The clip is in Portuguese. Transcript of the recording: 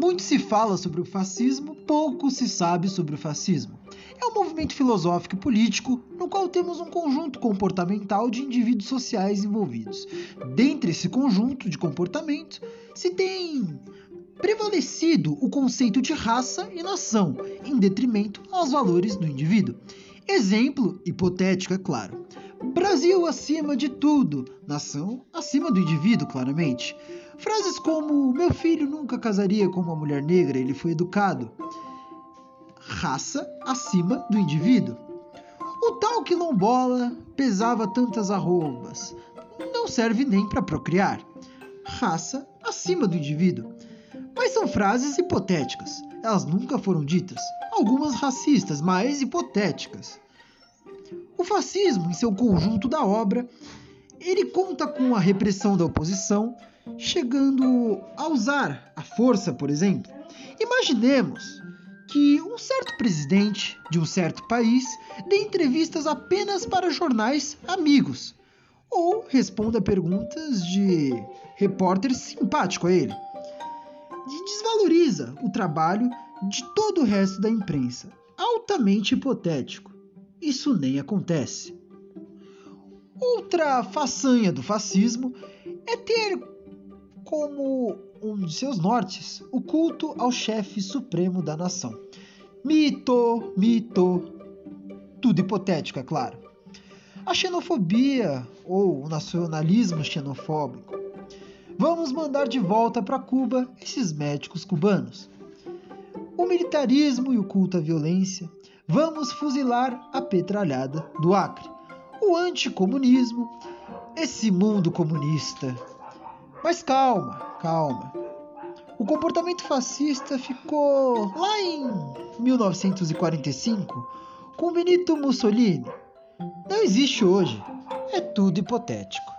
Muito se fala sobre o fascismo, pouco se sabe sobre o fascismo. É um movimento filosófico e político no qual temos um conjunto comportamental de indivíduos sociais envolvidos. Dentre esse conjunto de comportamentos, se tem prevalecido o conceito de raça e nação, em detrimento aos valores do indivíduo. Exemplo hipotético, é claro. Brasil acima de tudo, nação acima do indivíduo, claramente. Frases como: Meu filho nunca casaria com uma mulher negra, ele foi educado. Raça acima do indivíduo. O tal quilombola pesava tantas arrobas. Não serve nem para procriar. Raça acima do indivíduo. Mas são frases hipotéticas. Elas nunca foram ditas. Algumas racistas, mas hipotéticas. O fascismo, em seu conjunto da obra, ele conta com a repressão da oposição, chegando a usar a força, por exemplo. Imaginemos que um certo presidente de um certo país dê entrevistas apenas para jornais amigos ou responda perguntas de repórter simpático a ele. E desvaloriza o trabalho de todo o resto da imprensa, altamente hipotético. Isso nem acontece. Outra façanha do fascismo é ter como um de seus nortes o culto ao chefe supremo da nação. Mito, mito, tudo hipotético, é claro. A xenofobia ou o nacionalismo xenofóbico. Vamos mandar de volta para Cuba esses médicos cubanos. O militarismo e o culto à violência. Vamos fuzilar a petralhada do Acre. O anticomunismo, esse mundo comunista mas calma, calma. O comportamento fascista ficou lá em 1945 com Benito Mussolini. Não existe hoje. É tudo hipotético.